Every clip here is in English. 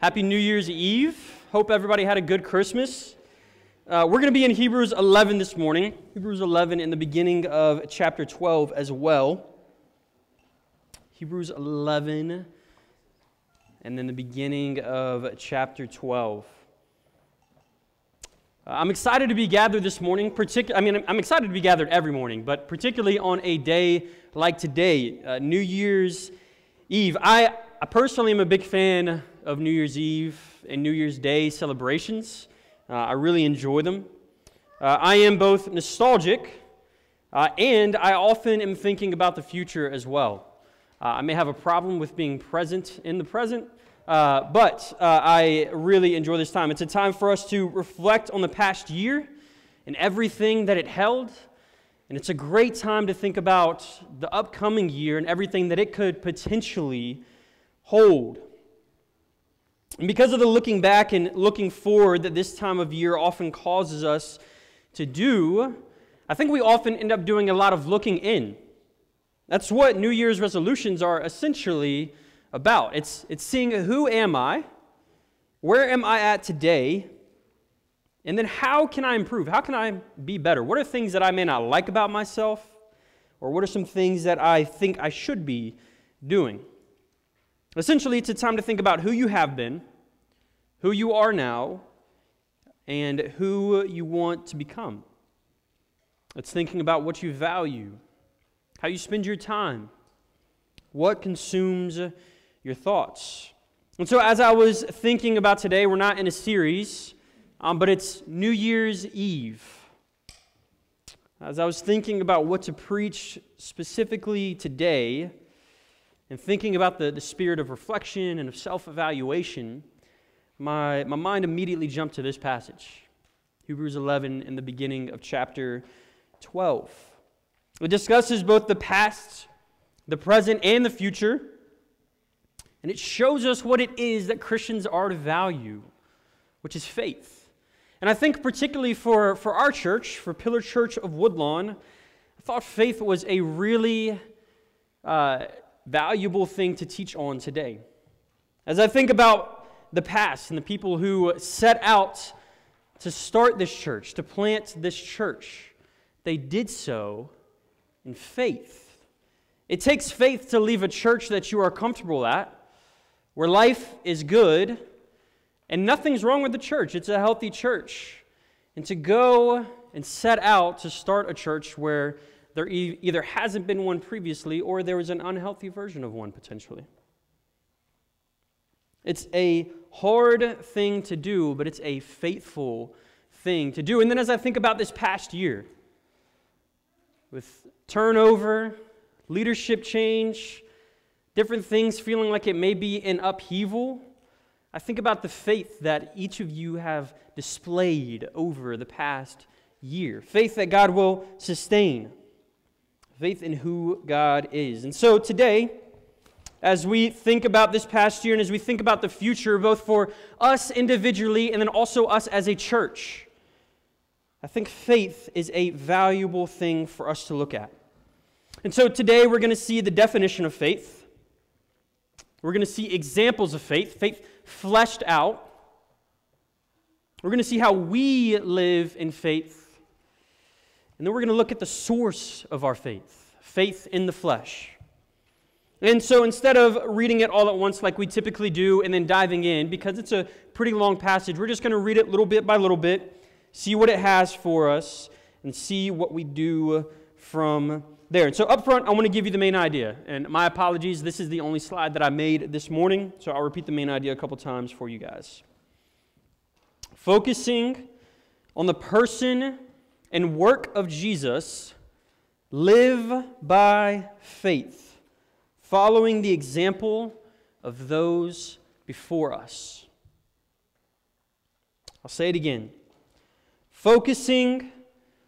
Happy New Year's Eve. Hope everybody had a good Christmas. Uh, we're going to be in Hebrews 11 this morning. Hebrews 11 in the beginning of chapter 12 as well. Hebrews 11 and then the beginning of chapter 12. Uh, I'm excited to be gathered this morning. Partic- I mean, I'm excited to be gathered every morning, but particularly on a day like today, uh, New Year's Eve. I, I personally am a big fan of New Year's Eve and New Year's Day celebrations. Uh, I really enjoy them. Uh, I am both nostalgic uh, and I often am thinking about the future as well. Uh, I may have a problem with being present in the present, uh, but uh, I really enjoy this time. It's a time for us to reflect on the past year and everything that it held. And it's a great time to think about the upcoming year and everything that it could potentially hold. And because of the looking back and looking forward that this time of year often causes us to do, I think we often end up doing a lot of looking in. That's what New Year's resolutions are essentially about. It's, it's seeing who am I, where am I at today, and then how can I improve? How can I be better? What are things that I may not like about myself, or what are some things that I think I should be doing? Essentially, it's a time to think about who you have been, who you are now, and who you want to become. It's thinking about what you value, how you spend your time, what consumes your thoughts. And so, as I was thinking about today, we're not in a series, um, but it's New Year's Eve. As I was thinking about what to preach specifically today, and thinking about the, the spirit of reflection and of self evaluation, my, my mind immediately jumped to this passage Hebrews 11 in the beginning of chapter 12. It discusses both the past, the present, and the future. And it shows us what it is that Christians are to value, which is faith. And I think, particularly for, for our church, for Pillar Church of Woodlawn, I thought faith was a really uh, valuable thing to teach on today. As I think about the past and the people who set out to start this church, to plant this church, they did so in faith. It takes faith to leave a church that you are comfortable at, where life is good, and nothing's wrong with the church. It's a healthy church. And to go and set out to start a church where there e- either hasn't been one previously or there was an unhealthy version of one potentially. It's a hard thing to do, but it's a faithful thing to do. And then as I think about this past year, with turnover, leadership change, different things feeling like it may be in upheaval, I think about the faith that each of you have displayed over the past year. Faith that God will sustain, faith in who God is. And so today, as we think about this past year and as we think about the future, both for us individually and then also us as a church, I think faith is a valuable thing for us to look at. And so today we're going to see the definition of faith. We're going to see examples of faith, faith fleshed out. We're going to see how we live in faith. And then we're going to look at the source of our faith, faith in the flesh. And so instead of reading it all at once like we typically do and then diving in, because it's a pretty long passage, we're just going to read it little bit by little bit, see what it has for us, and see what we do from there. And so up front, I want to give you the main idea. And my apologies, this is the only slide that I made this morning, so I'll repeat the main idea a couple times for you guys. Focusing on the person and work of Jesus, live by faith, following the example of those before us. I'll say it again. Focusing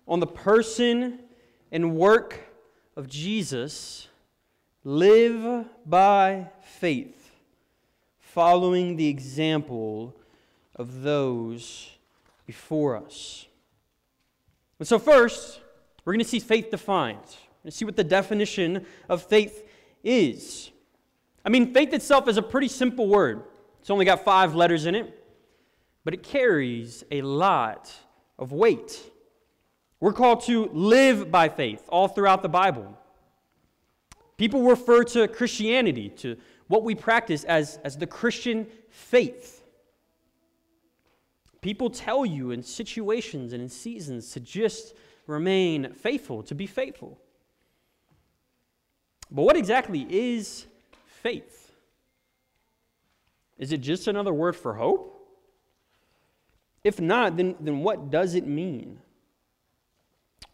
on the person and work of Jesus, live by faith, following the example of those before us. And so, first, we're going to see faith defined. We're going to see what the definition of faith is. I mean, faith itself is a pretty simple word. It's only got five letters in it, but it carries a lot of weight. We're called to live by faith all throughout the Bible. People refer to Christianity, to what we practice, as, as the Christian faith. People tell you in situations and in seasons to just remain faithful, to be faithful. But what exactly is faith? Is it just another word for hope? If not, then, then what does it mean?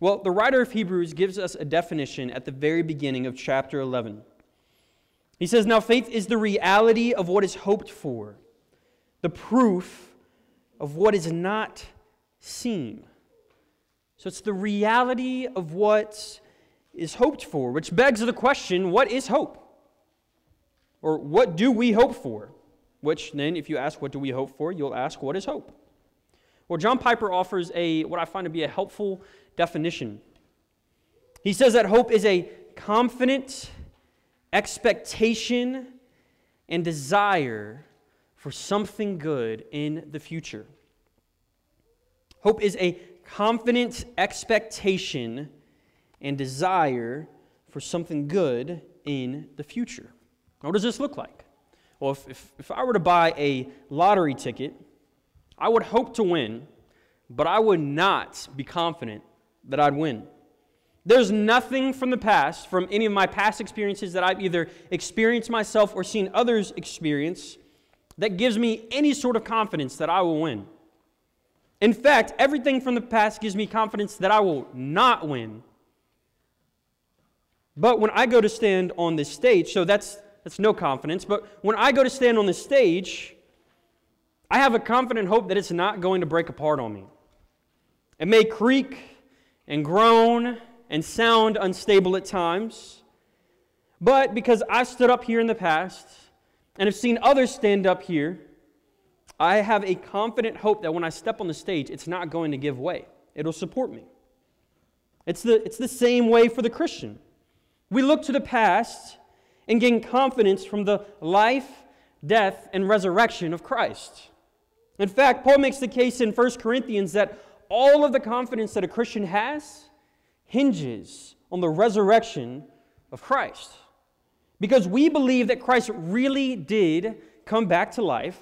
Well, the writer of Hebrews gives us a definition at the very beginning of chapter 11. He says, Now faith is the reality of what is hoped for, the proof of what is not seen. So it's the reality of what is hoped for, which begs the question what is hope? Or what do we hope for? Which then, if you ask, what do we hope for, you'll ask, what is hope? Well, John Piper offers a what I find to be a helpful definition. He says that hope is a confident expectation and desire for something good in the future. Hope is a confident expectation and desire for something good in the future. What does this look like? Well, if, if, if I were to buy a lottery ticket, I would hope to win, but I would not be confident that I'd win. There's nothing from the past, from any of my past experiences that I've either experienced myself or seen others experience, that gives me any sort of confidence that I will win. In fact, everything from the past gives me confidence that I will not win. But when I go to stand on this stage, so that's, that's no confidence, but when I go to stand on this stage, I have a confident hope that it's not going to break apart on me. It may creak, and groan and sound unstable at times. But because I stood up here in the past and have seen others stand up here, I have a confident hope that when I step on the stage, it's not going to give way. It'll support me. It's the, it's the same way for the Christian. We look to the past and gain confidence from the life, death, and resurrection of Christ. In fact, Paul makes the case in 1 Corinthians that all of the confidence that a Christian has hinges on the resurrection of Christ. Because we believe that Christ really did come back to life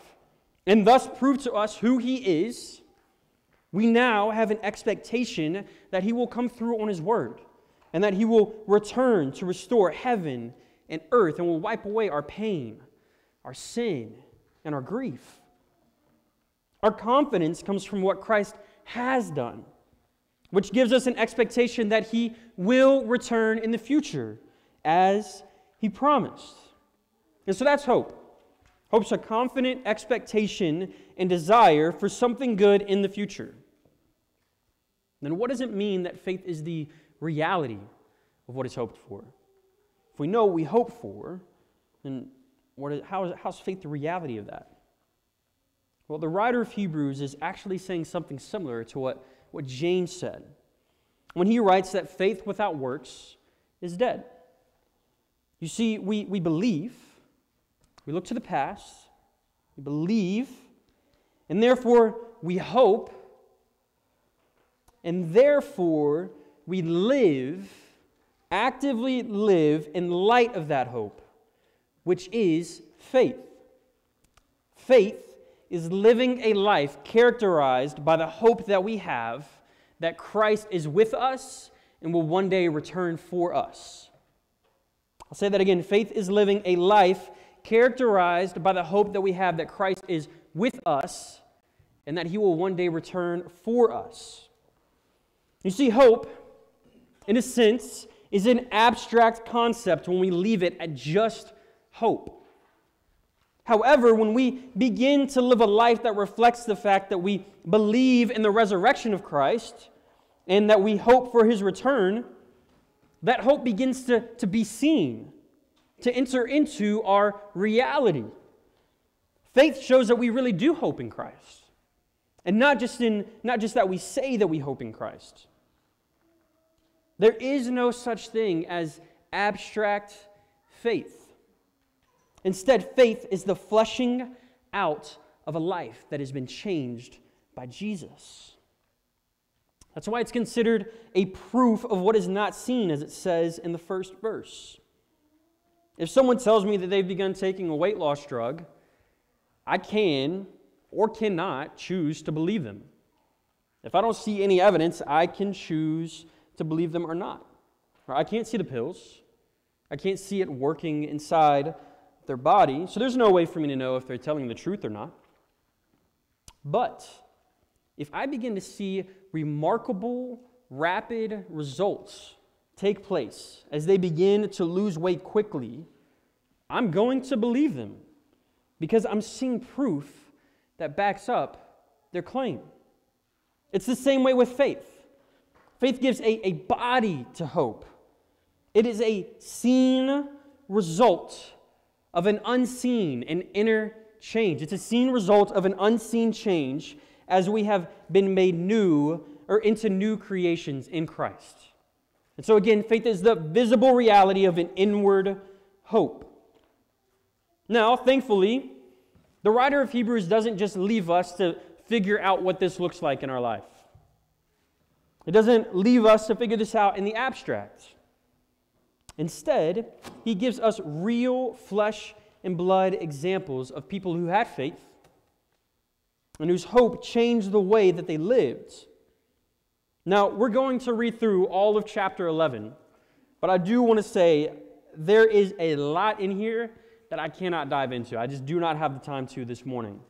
and thus prove to us who he is, we now have an expectation that he will come through on his word and that he will return to restore heaven and earth and will wipe away our pain, our sin, and our grief. Our confidence comes from what Christ has done, which gives us an expectation that he will return in the future as he promised. And so that's hope. Hope's a confident expectation and desire for something good in the future. Then what does it mean that faith is the reality of what is hoped for? If we know what we hope for, then what is, how is, how's faith the reality of that? Well, the writer of Hebrews is actually saying something similar to what, what James said when he writes that faith without works is dead. You see, we, we believe, we look to the past, we believe, and therefore we hope, and therefore we live, actively live in light of that hope, which is faith. Faith is living a life characterized by the hope that we have that Christ is with us and will one day return for us. I'll say that again. Faith is living a life characterized by the hope that we have that Christ is with us and that he will one day return for us. You see, hope, in a sense, is an abstract concept when we leave it at just hope. However, when we begin to live a life that reflects the fact that we believe in the resurrection of Christ and that we hope for his return, that hope begins to, to be seen, to enter into our reality. Faith shows that we really do hope in Christ. And not just, in, not just that we say that we hope in Christ. There is no such thing as abstract faith. Instead, faith is the fleshing out of a life that has been changed by Jesus. That's why it's considered a proof of what is not seen, as it says in the first verse. If someone tells me that they've begun taking a weight loss drug, I can or cannot choose to believe them. If I don't see any evidence, I can choose to believe them or not. I can't see the pills. I can't see it working inside their body, so there's no way for me to know if they're telling the truth or not. But if I begin to see remarkable, rapid results take place as they begin to lose weight quickly, I'm going to believe them because I'm seeing proof that backs up their claim. It's the same way with faith. Faith gives a, a body to hope, it is a seen result of an unseen and inner change. It's a seen result of an unseen change as we have been made new or into new creations in Christ. And so, again, faith is the visible reality of an inward hope. Now, thankfully, the writer of Hebrews doesn't just leave us to figure out what this looks like in our life. It doesn't leave us to figure this out in the abstract. Instead, he gives us real flesh and blood examples of people who had faith and whose hope changed the way that they lived. Now, we're going to read through all of chapter 11, but I do want to say there is a lot in here that I cannot dive into. I just do not have the time to this morning.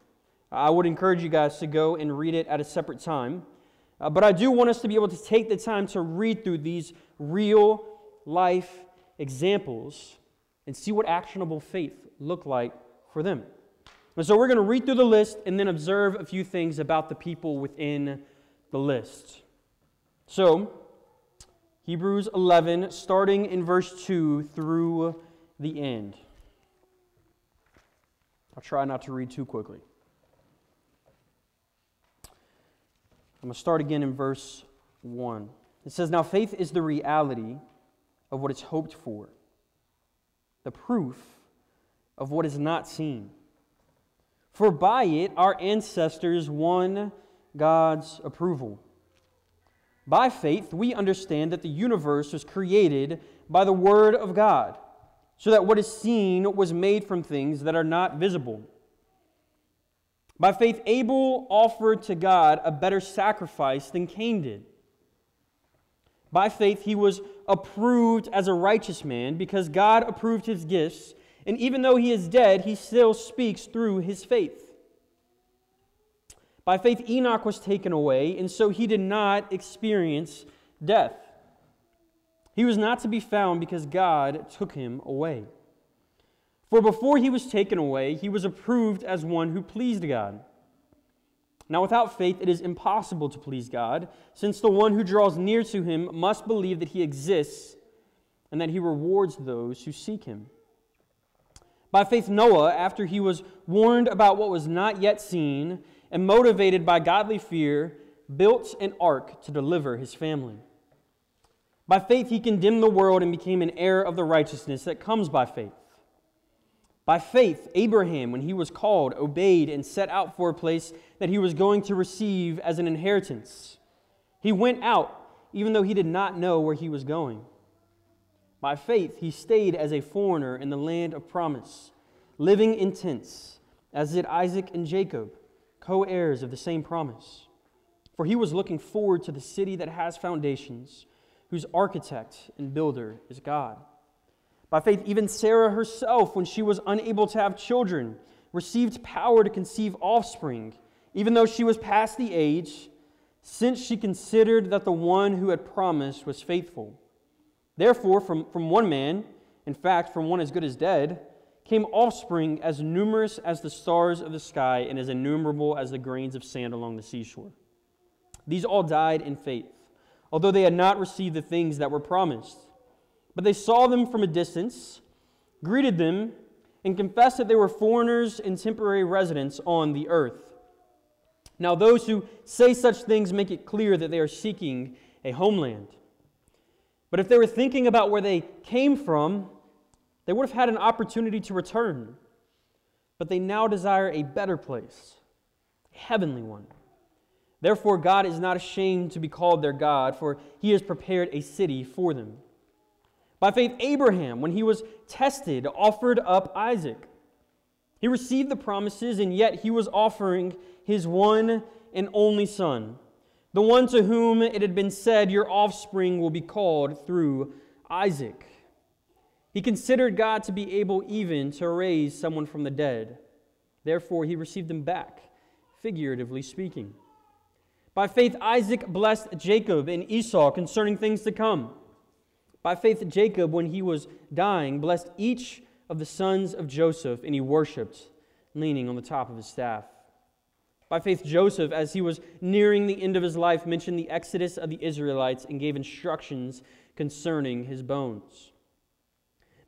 I would encourage you guys to go and read it at a separate time. Uh, but I do want us to be able to take the time to read through these real life examples and see what actionable faith looked like for them. And so we're going to read through the list and then observe a few things about the people within the list. So, Hebrews 11, starting in verse 2 through the end. I'll try not to read too quickly. I'm going to start again in verse 1. It says, Now faith is the reality of what is hoped for, the proof of what is not seen. For by it our ancestors won God's approval. By faith, we understand that the universe was created by the Word of God, so that what is seen was made from things that are not visible. By faith, Abel offered to God a better sacrifice than Cain did. By faith, he was approved as a righteous man because God approved his gifts, and even though he is dead, he still speaks through his faith. By faith, Enoch was taken away, and so he did not experience death. He was not to be found because God took him away. For before he was taken away, he was approved as one who pleased God. Now, without faith, it is impossible to please God, since the one who draws near to him must believe that he exists and that he rewards those who seek him. By faith, Noah, after he was warned about what was not yet seen and motivated by godly fear, built an ark to deliver his family. By faith, he condemned the world and became an heir of the righteousness that comes by faith. By faith, Abraham, when he was called, obeyed and set out for a place that he was going to receive as an inheritance. He went out, even though he did not know where he was going. By faith, he stayed as a foreigner in the land of promise, living in tents, as did Isaac and Jacob, co heirs of the same promise. For he was looking forward to the city that has foundations, whose architect and builder is God. By faith, even Sarah herself, when she was unable to have children, received power to conceive offspring, even though she was past the age, since she considered that the one who had promised was faithful. Therefore, from, from one man, in fact, from one as good as dead, came offspring as numerous as the stars of the sky and as innumerable as the grains of sand along the seashore. These all died in faith, although they had not received the things that were promised but they saw them from a distance, greeted them, and confessed that they were foreigners and temporary residents on the earth. Now, those who say such things make it clear that they are seeking a homeland. But if they were thinking about where they came from, they would have had an opportunity to return. but they now desire a better place, a heavenly one. Therefore, God is not ashamed to be called their God, for he has prepared a city for them. By faith, Abraham, when he was tested, offered up Isaac. He received the promises, and yet he was offering his one and only son, the one to whom it had been said, Your offspring will be called through Isaac. He considered God to be able even to raise someone from the dead. Therefore, he received them back, figuratively speaking. By faith, Isaac blessed Jacob and Esau concerning things to come. By faith, Jacob, when he was dying, blessed each of the sons of Joseph, and he worshiped, leaning on the top of his staff. By faith, Joseph, as he was nearing the end of his life, mentioned the exodus of the Israelites and gave instructions concerning his bones.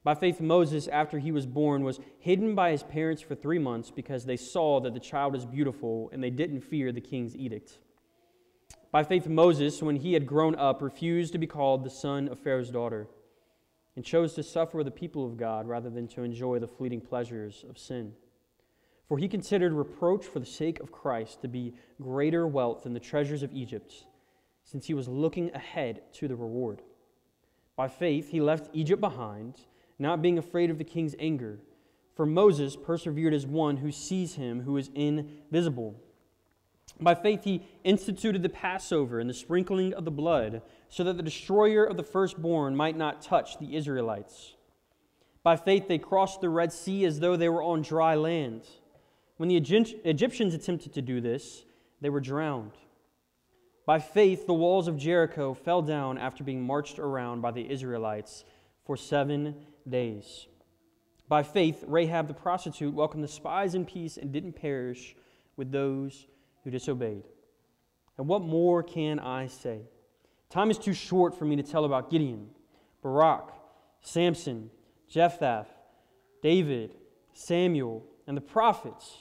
By faith, Moses, after he was born, was hidden by his parents for three months because they saw that the child was beautiful and they didn't fear the king's edict. By faith, Moses, when he had grown up, refused to be called the son of Pharaoh's daughter and chose to suffer the people of God rather than to enjoy the fleeting pleasures of sin. For he considered reproach for the sake of Christ to be greater wealth than the treasures of Egypt, since he was looking ahead to the reward. By faith, he left Egypt behind, not being afraid of the king's anger. For Moses persevered as one who sees him who is invisible. By faith, he instituted the Passover and the sprinkling of the blood, so that the destroyer of the firstborn might not touch the Israelites. By faith, they crossed the Red Sea as though they were on dry land. When the Egyptians attempted to do this, they were drowned. By faith, the walls of Jericho fell down after being marched around by the Israelites for seven days. By faith, Rahab the prostitute welcomed the spies in peace and didn't perish with those who disobeyed. And what more can I say? Time is too short for me to tell about Gideon, Barak, Samson, Jephthah, David, Samuel, and the prophets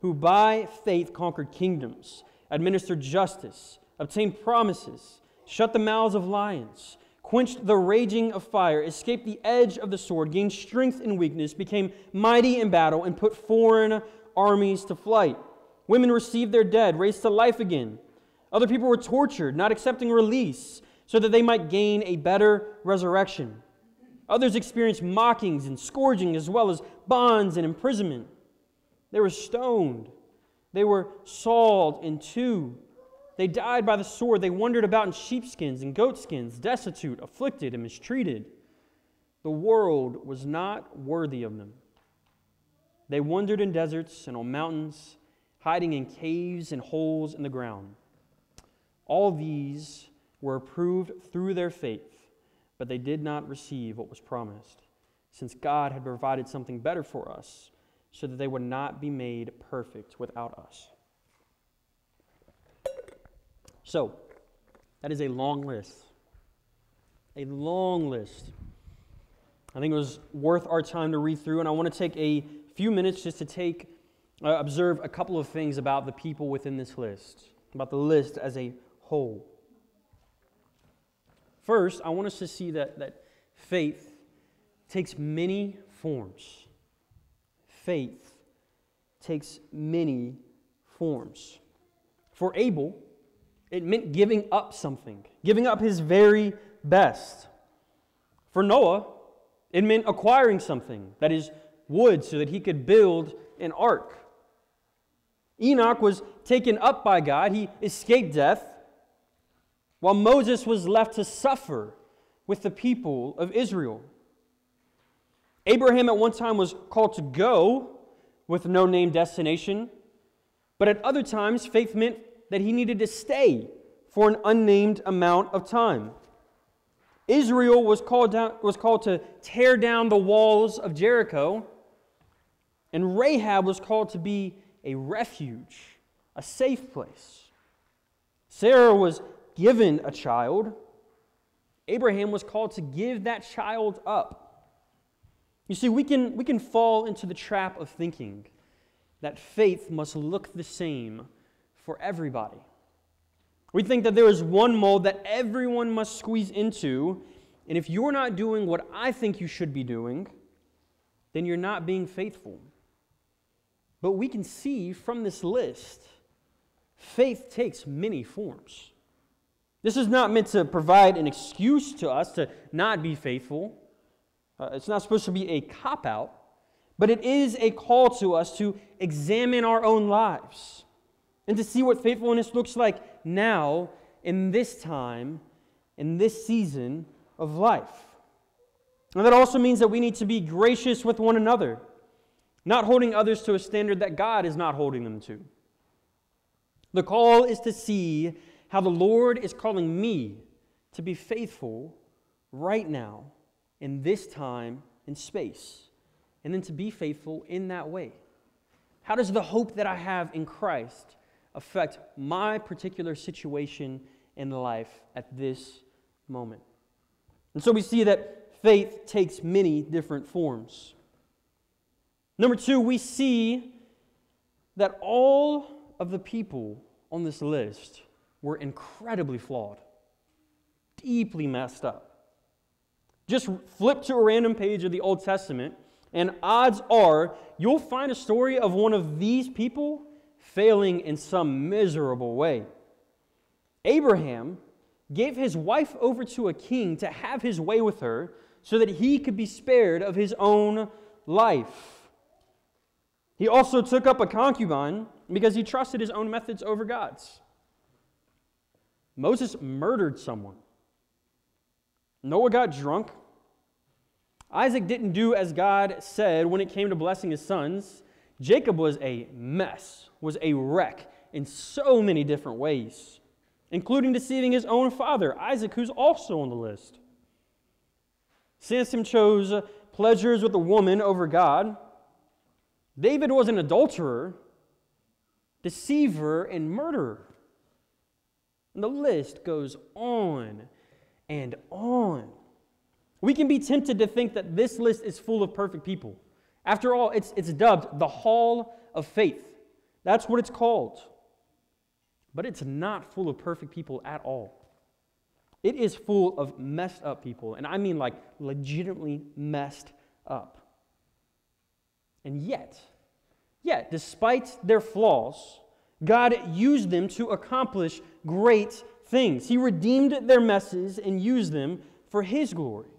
who by faith conquered kingdoms, administered justice, obtained promises, shut the mouths of lions, quenched the raging of fire, escaped the edge of the sword, gained strength in weakness, became mighty in battle, and put foreign armies to flight. Women received their dead, raised to life again. Other people were tortured, not accepting release, so that they might gain a better resurrection. Others experienced mockings and scourging, as well as bonds and imprisonment. They were stoned. They were sawed in two. They died by the sword. They wandered about in sheepskins and goatskins, destitute, afflicted, and mistreated. The world was not worthy of them. They wandered in deserts and on mountains hiding in caves and holes in the ground. All these were approved through their faith, but they did not receive what was promised, since God had provided something better for us, so that they would not be made perfect without us. So, that is a long list. A long list. I think it was worth our time to read through, and I want to take a few minutes just to take uh, observe a couple of things about the people within this list, about the list as a whole. First, I want us to see that, that faith takes many forms. Faith takes many forms. For Abel, it meant giving up something, giving up his very best. For Noah, it meant acquiring something, that is, wood, so that he could build an ark. Enoch was taken up by God, he escaped death, while Moses was left to suffer with the people of Israel. Abraham at one time was called to go with no named destination, but at other times, faith meant that he needed to stay for an unnamed amount of time. Israel was called, down, was called to tear down the walls of Jericho, and Rahab was called to be a refuge, a safe place. Sarah was given a child. Abraham was called to give that child up. You see, we can, we can fall into the trap of thinking that faith must look the same for everybody. We think that there is one mold that everyone must squeeze into, and if you're not doing what I think you should be doing, then you're not being faithful. But we can see from this list, faith takes many forms. This is not meant to provide an excuse to us to not be faithful. Uh, it's not supposed to be a cop out, but it is a call to us to examine our own lives and to see what faithfulness looks like now, in this time, in this season of life. And that also means that we need to be gracious with one another, not holding others to a standard that God is not holding them to. The call is to see how the Lord is calling me to be faithful right now in this time and space, and then to be faithful in that way. How does the hope that I have in Christ affect my particular situation in life at this moment? And so we see that faith takes many different forms. Number two, we see that all of the people on this list were incredibly flawed, deeply messed up. Just flip to a random page of the Old Testament, and odds are you'll find a story of one of these people failing in some miserable way. Abraham gave his wife over to a king to have his way with her so that he could be spared of his own life. He also took up a concubine because he trusted his own methods over God's. Moses murdered someone. Noah got drunk. Isaac didn't do as God said when it came to blessing his sons. Jacob was a mess, was a wreck in so many different ways, including deceiving his own father, Isaac, who's also on the list. Samson chose pleasures with a woman over God. David was an adulterer, deceiver, and murderer. And the list goes on and on. We can be tempted to think that this list is full of perfect people. After all, it's, it's dubbed the Hall of Faith. That's what it's called. But it's not full of perfect people at all. It is full of messed up people, and I mean like legitimately messed up. And yet, yet, despite their flaws, God used them to accomplish great things. He redeemed their messes and used them for His glory.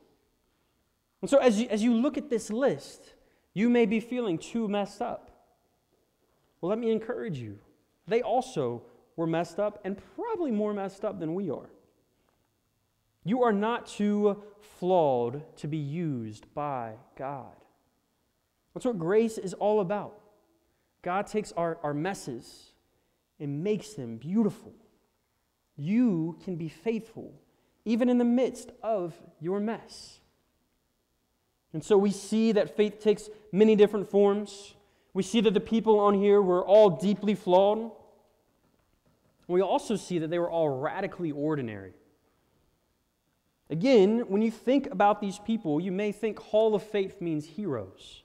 And so, as you, as you look at this list, you may be feeling too messed up. Well, let me encourage you. They also were messed up and probably more messed up than we are. You are not too flawed to be used by God. That's what grace is all about. God takes our, our messes and makes them beautiful. You can be faithful even in the midst of your mess. And so we see that faith takes many different forms. We see that the people on here were all deeply flawed. We also see that they were all radically ordinary. Again, when you think about these people, you may think Hall of Faith means heroes.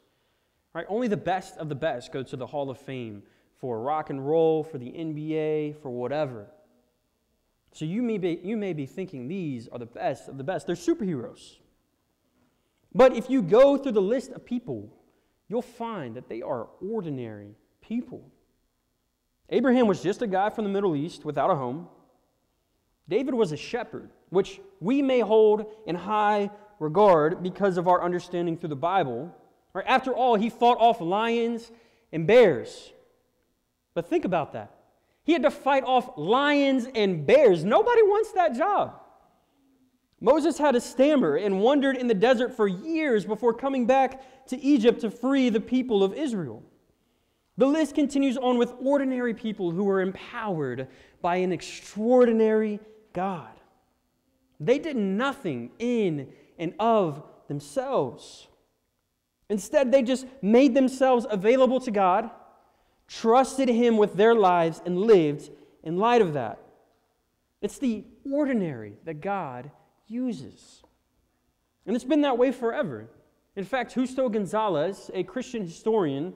Right? Only the best of the best go to the Hall of Fame for rock and roll, for the NBA, for whatever. So you may be, you may be thinking these are the best of the best. They're superheroes. But if you go through the list of people, you'll find that they are ordinary people. Abraham was just a guy from the Middle East without a home. David was a shepherd, which we may hold in high regard because of our understanding through the Bible. Right? After all, he fought off lions and bears. But think about that. He had to fight off lions and bears. Nobody wants that job. Moses had a stammer and wandered in the desert for years before coming back to Egypt to free the people of Israel. The list continues on with ordinary people who were empowered by an extraordinary God. They did nothing in and of themselves. Instead, they just made themselves available to God trusted Him with their lives, and lived in light of that. It's the ordinary that God uses. And it's been that way forever. In fact, Justo Gonzalez, a Christian historian,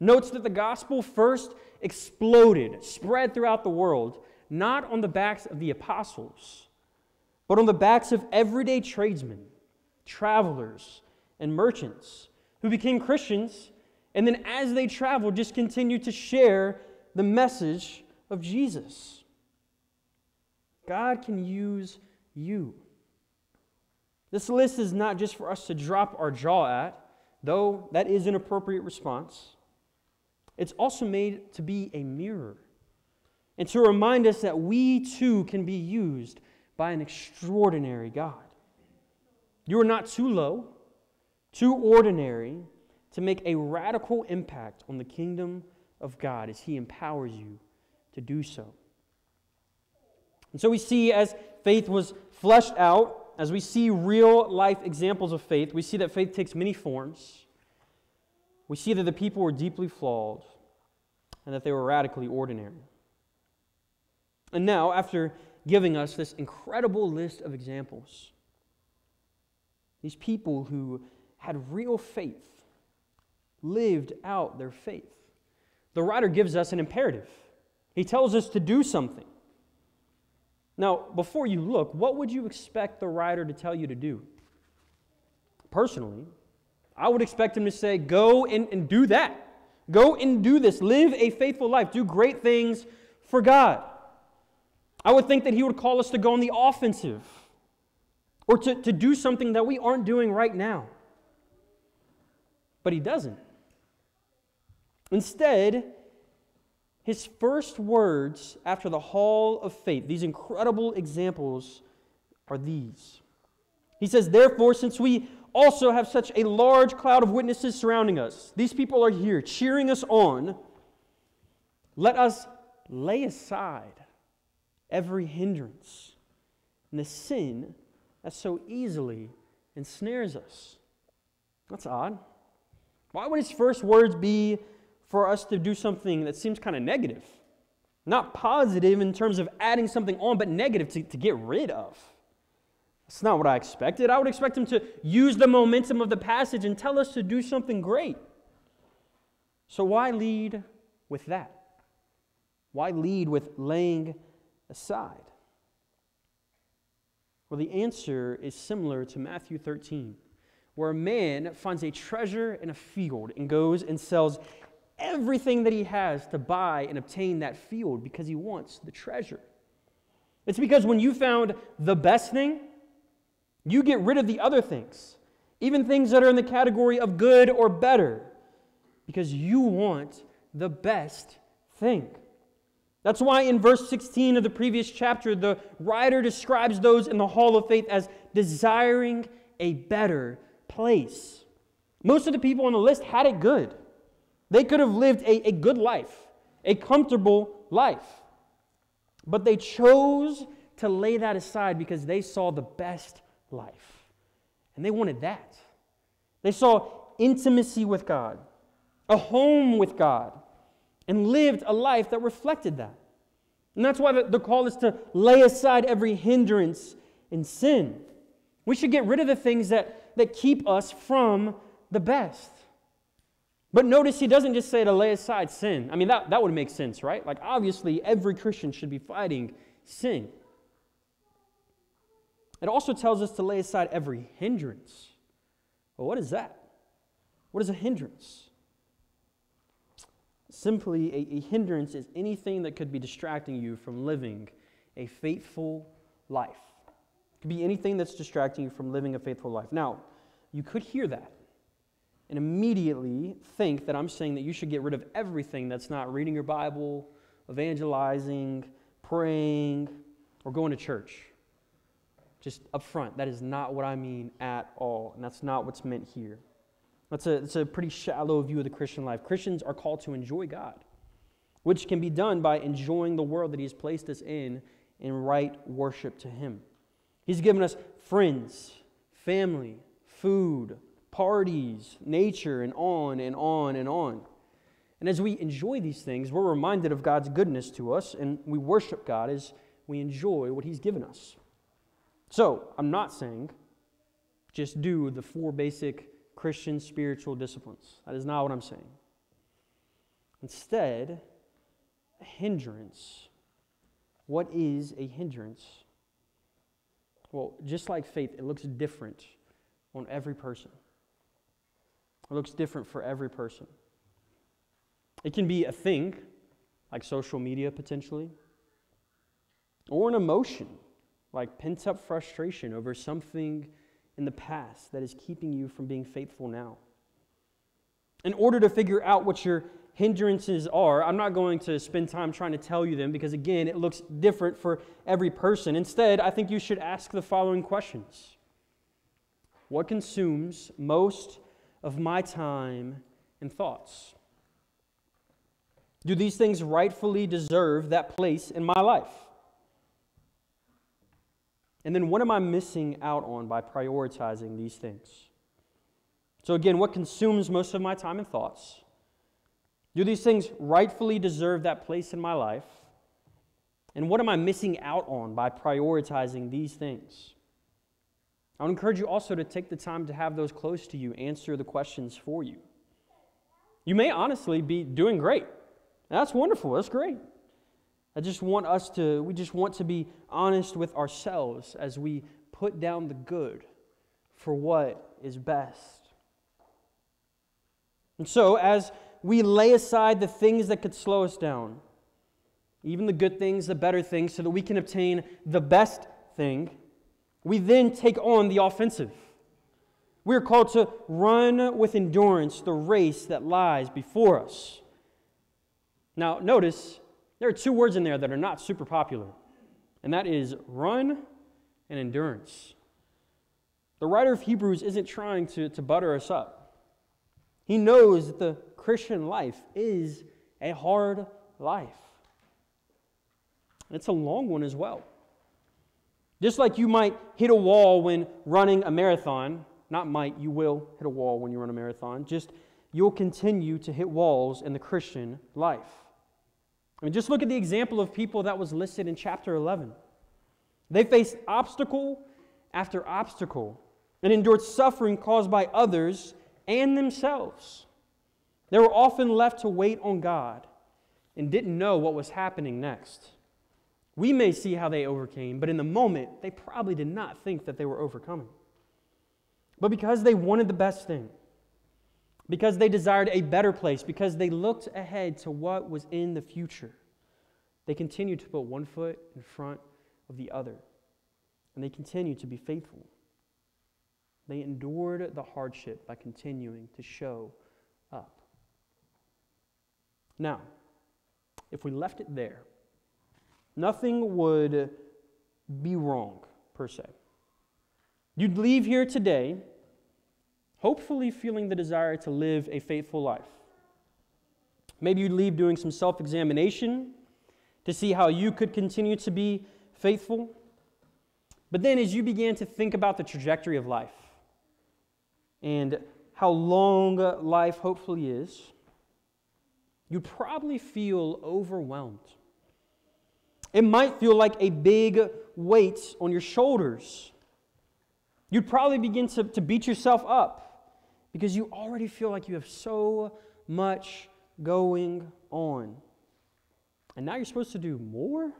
notes that the gospel first exploded, spread throughout the world, not on the backs of the apostles, but on the backs of everyday tradesmen, travelers, and merchants who became Christians And then as they travel, just continue to share the message of Jesus. God can use you. This list is not just for us to drop our jaw at, though that is an appropriate response. It's also made to be a mirror and to remind us that we too can be used by an extraordinary God. You are not too low, too ordinary to make a radical impact on the kingdom of God as He empowers you to do so. And so we see as faith was fleshed out, as we see real life examples of faith, we see that faith takes many forms. We see that the people were deeply flawed and that they were radically ordinary. And now, after giving us this incredible list of examples, these people who had real faith lived out their faith. The writer gives us an imperative. He tells us to do something. Now, before you look, what would you expect the writer to tell you to do? Personally, I would expect him to say, Go and, and do that. Go and do this. Live a faithful life. Do great things for God. I would think that he would call us to go on the offensive or to, to do something that we aren't doing right now. But he doesn't. Instead, his first words after the hall of faith, these incredible examples, are these. He says, Therefore, since we also have such a large cloud of witnesses surrounding us, these people are here cheering us on, let us lay aside every hindrance and the sin that so easily ensnares us. That's odd. Why would his first words be for us to do something that seems kind of negative? Not positive in terms of adding something on, but negative to, to get rid of. That's not what I expected. I would expect him to use the momentum of the passage and tell us to do something great. So, why lead with that? Why lead with laying aside? Well, the answer is similar to Matthew 13 where a man finds a treasure in a field and goes and sells everything that he has to buy and obtain that field because he wants the treasure. It's because when you found the best thing, you get rid of the other things, even things that are in the category of good or better, because you want the best thing. That's why in verse 16 of the previous chapter, the writer describes those in the hall of faith as desiring a better place. Most of the people on the list had it good. They could have lived a, a good life, a comfortable life. But they chose to lay that aside because they saw the best life. And they wanted that. They saw intimacy with God, a home with God, and lived a life that reflected that. And that's why the, call is to lay aside every hindrance and sin. We should get rid of the things that that keep us from the best. But notice he doesn't just say to lay aside sin. I mean, that, that would make sense, right? Like, obviously, every Christian should be fighting sin. It also tells us to lay aside every hindrance. Well, what is that? What is a hindrance? Simply, a, a hindrance is anything that could be distracting you from living a faithful life It could be anything that's distracting you from living a faithful life. Now, you could hear that and immediately think that I'm saying that you should get rid of everything that's not reading your Bible, evangelizing, praying, or going to church. Just up front, that is not what I mean at all, and that's not what's meant here. That's a, that's a pretty shallow view of the Christian life. Christians are called to enjoy God, which can be done by enjoying the world that He has placed us in in right worship to Him. He's given us friends, family, food, parties, nature, and on and on and on. And as we enjoy these things, we're reminded of God's goodness to us, and we worship God as we enjoy what He's given us. So, I'm not saying just do the four basic Christian spiritual disciplines. That is not what I'm saying. Instead, a hindrance. What is a hindrance? Well, just like faith, it looks different on every person. It looks different for every person. It can be a thing, like social media potentially, or an emotion, like pent up frustration over something in the past that is keeping you from being faithful now. In order to figure out what your hindrances are, I'm not going to spend time trying to tell you them because, again, it looks different for every person. Instead, I think you should ask the following questions What consumes most of my time and thoughts? Do these things rightfully deserve that place in my life? And then what am I missing out on by prioritizing these things? So, again, what consumes most of my time and thoughts? Do these things rightfully deserve that place in my life? And what am I missing out on by prioritizing these things? I would encourage you also to take the time to have those close to you answer the questions for you. You may honestly be doing great. That's wonderful. That's great. I just want us to, we just want to be honest with ourselves as we put down the good for what is best. And so, as we lay aside the things that could slow us down, even the good things, the better things, so that we can obtain the best thing, we then take on the offensive. We are called to run with endurance the race that lies before us. Now, notice there are two words in there that are not super popular, and that is run and endurance. The writer of Hebrews isn't trying to, to butter us up. He knows that the Christian life is a hard life. And It's a long one as well. Just like you might hit a wall when running a marathon, not might, you will hit a wall when you run a marathon, just you'll continue to hit walls in the Christian life. I mean, just look at the example of people that was listed in chapter 11. They faced obstacle after obstacle and endured suffering caused by others and themselves. They were often left to wait on God and didn't know what was happening next. We may see how they overcame, but in the moment, they probably did not think that they were overcoming. But because they wanted the best thing, because they desired a better place, because they looked ahead to what was in the future. They continued to put one foot in front of the other, and they continued to be faithful. They endured the hardship by continuing to show up. Now, if we left it there, nothing would be wrong, per se. You'd leave here today hopefully feeling the desire to live a faithful life. Maybe you'd leave doing some self examination to see how you could continue to be faithful. But then, as you began to think about the trajectory of life and how long life hopefully is, you'd probably feel overwhelmed. It might feel like a big weight on your shoulders. You'd probably begin to, to beat yourself up because you already feel like you have so much going on. And now you're supposed to do more?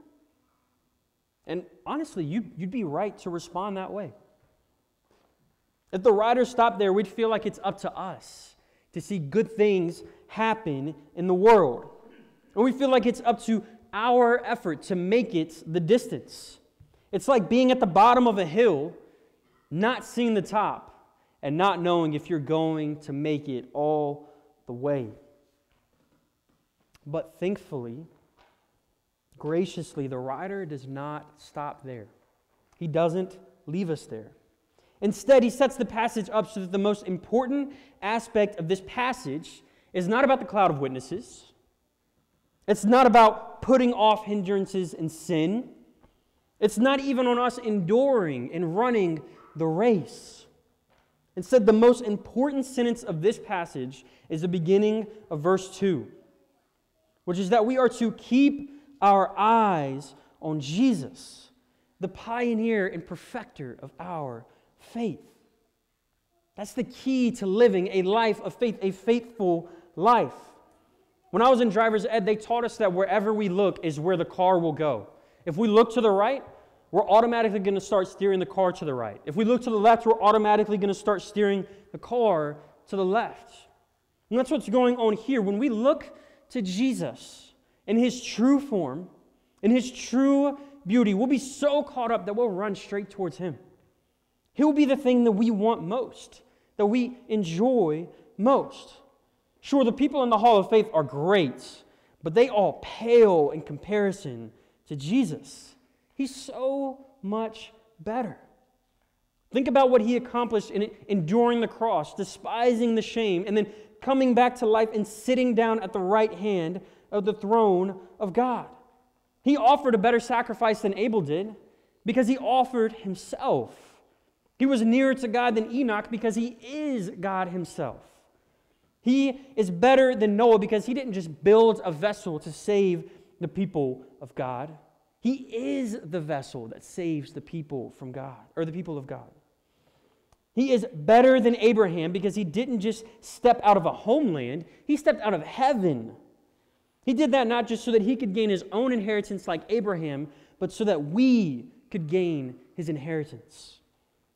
And honestly, you, you'd be right to respond that way. If the writer stopped there, we'd feel like it's up to us to see good things happen in the world. And we feel like it's up to our effort to make it the distance. It's like being at the bottom of a hill, not seeing the top and not knowing if you're going to make it all the way. But thankfully, graciously, the writer does not stop there. He doesn't leave us there. Instead, he sets the passage up so that the most important aspect of this passage is not about the cloud of witnesses. It's not about putting off hindrances and sin. It's not even on us enduring and running the race. Instead, the most important sentence of this passage is the beginning of verse 2, which is that we are to keep our eyes on Jesus, the pioneer and perfecter of our faith. That's the key to living a life of faith, a faithful life. When I was in driver's ed, they taught us that wherever we look is where the car will go. If we look to the right, we're automatically going to start steering the car to the right. If we look to the left, we're automatically going to start steering the car to the left. And that's what's going on here. When we look to Jesus in his true form, in his true beauty, we'll be so caught up that we'll run straight towards him. He will be the thing that we want most, that we enjoy most. Sure, the people in the Hall of Faith are great, but they all pale in comparison to Jesus. He's so much better. Think about what he accomplished in enduring the cross, despising the shame, and then coming back to life and sitting down at the right hand of the throne of God. He offered a better sacrifice than Abel did because he offered himself. He was nearer to God than Enoch because he is God himself. He is better than Noah because he didn't just build a vessel to save the people of God. He is the vessel that saves the people from God, or the people of God. He is better than Abraham because he didn't just step out of a homeland, he stepped out of heaven. He did that not just so that he could gain his own inheritance like Abraham, but so that we could gain his inheritance.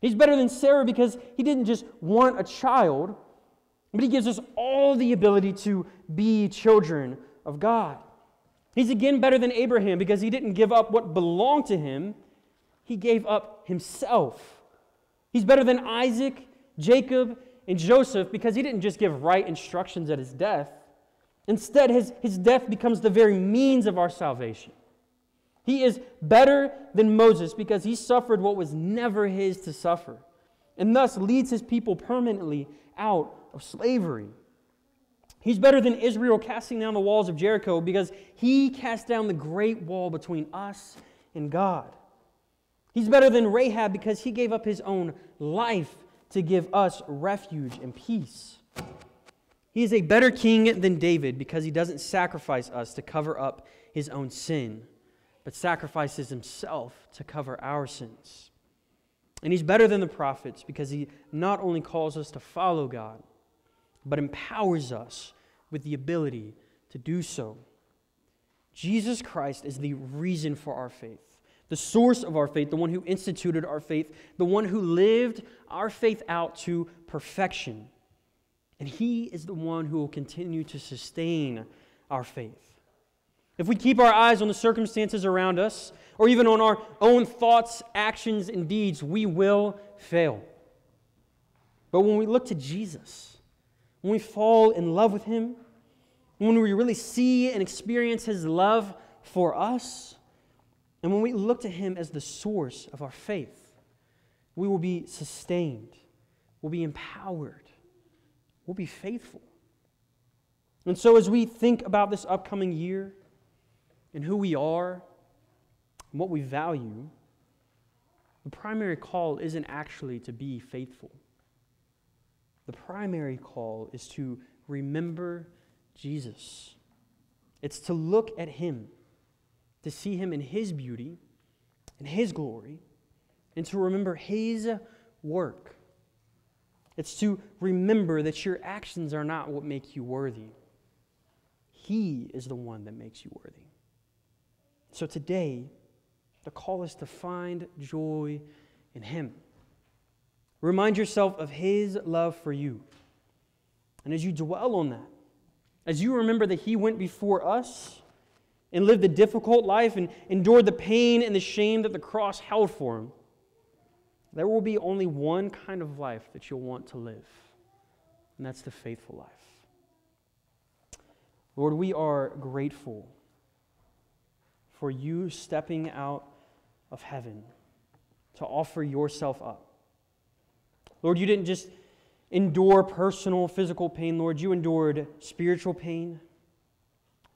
He's better than Sarah because he didn't just want a child, but he gives us all the ability to be children of God. He's again better than Abraham because he didn't give up what belonged to him, he gave up himself. He's better than Isaac, Jacob, and Joseph because he didn't just give right instructions at his death. Instead, his, his death becomes the very means of our salvation. He is better than Moses because he suffered what was never his to suffer, and thus leads his people permanently out of slavery. He's better than Israel casting down the walls of Jericho because he cast down the great wall between us and God. He's better than Rahab because he gave up his own life to give us refuge and peace. He is a better king than David because he doesn't sacrifice us to cover up his own sin, but sacrifices himself to cover our sins. And he's better than the prophets because he not only calls us to follow God, but empowers us with the ability to do so. Jesus Christ is the reason for our faith the source of our faith, the one who instituted our faith, the one who lived our faith out to perfection. And He is the one who will continue to sustain our faith. If we keep our eyes on the circumstances around us, or even on our own thoughts, actions, and deeds, we will fail. But when we look to Jesus, when we fall in love with Him, when we really see and experience His love for us, and when we look to Him as the source of our faith, we will be sustained, we'll be empowered, we'll be faithful. And so, as we think about this upcoming year and who we are and what we value, the primary call isn't actually to be faithful. The primary call is to remember Jesus. It's to look at Him to see him in his beauty and his glory, and to remember his work. It's to remember that your actions are not what make you worthy. He is the one that makes you worthy. So today, the call is to find joy in Him. Remind yourself of His love for you. And as you dwell on that, as you remember that He went before us, and lived a difficult life and endured the pain and the shame that the cross held for him, there will be only one kind of life that you'll want to live, and that's the faithful life. Lord, we are grateful for you stepping out of heaven to offer yourself up. Lord, you didn't just endure personal physical pain, Lord, you endured spiritual pain,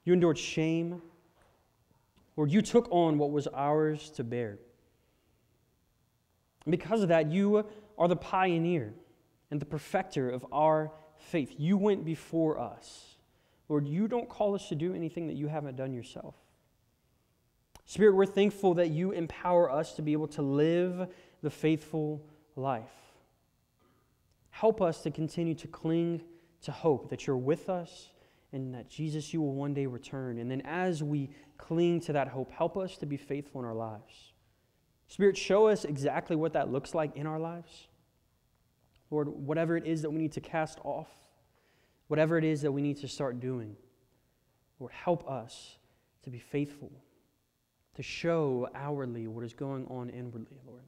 you endured shame. Lord, you took on what was ours to bear. Because of that, you are the pioneer and the perfecter of our faith. You went before us. Lord, you don't call us to do anything that you haven't done yourself. Spirit, we're thankful that you empower us to be able to live the faithful life. Help us to continue to cling to hope that you're with us and that Jesus, you will one day return. And then as we cling to that hope, help us to be faithful in our lives. Spirit, show us exactly what that looks like in our lives. Lord, whatever it is that we need to cast off, whatever it is that we need to start doing, Lord, help us to be faithful, to show outwardly what is going on inwardly, Lord.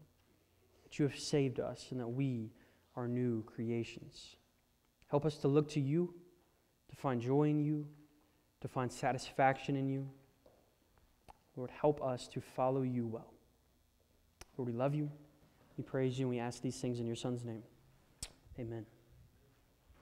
That you have saved us and that we are new creations. Help us to look to you, to find joy in you, to find satisfaction in you. Lord, help us to follow you well. Lord, we love you. We praise you and we ask these things in your Son's name. Amen.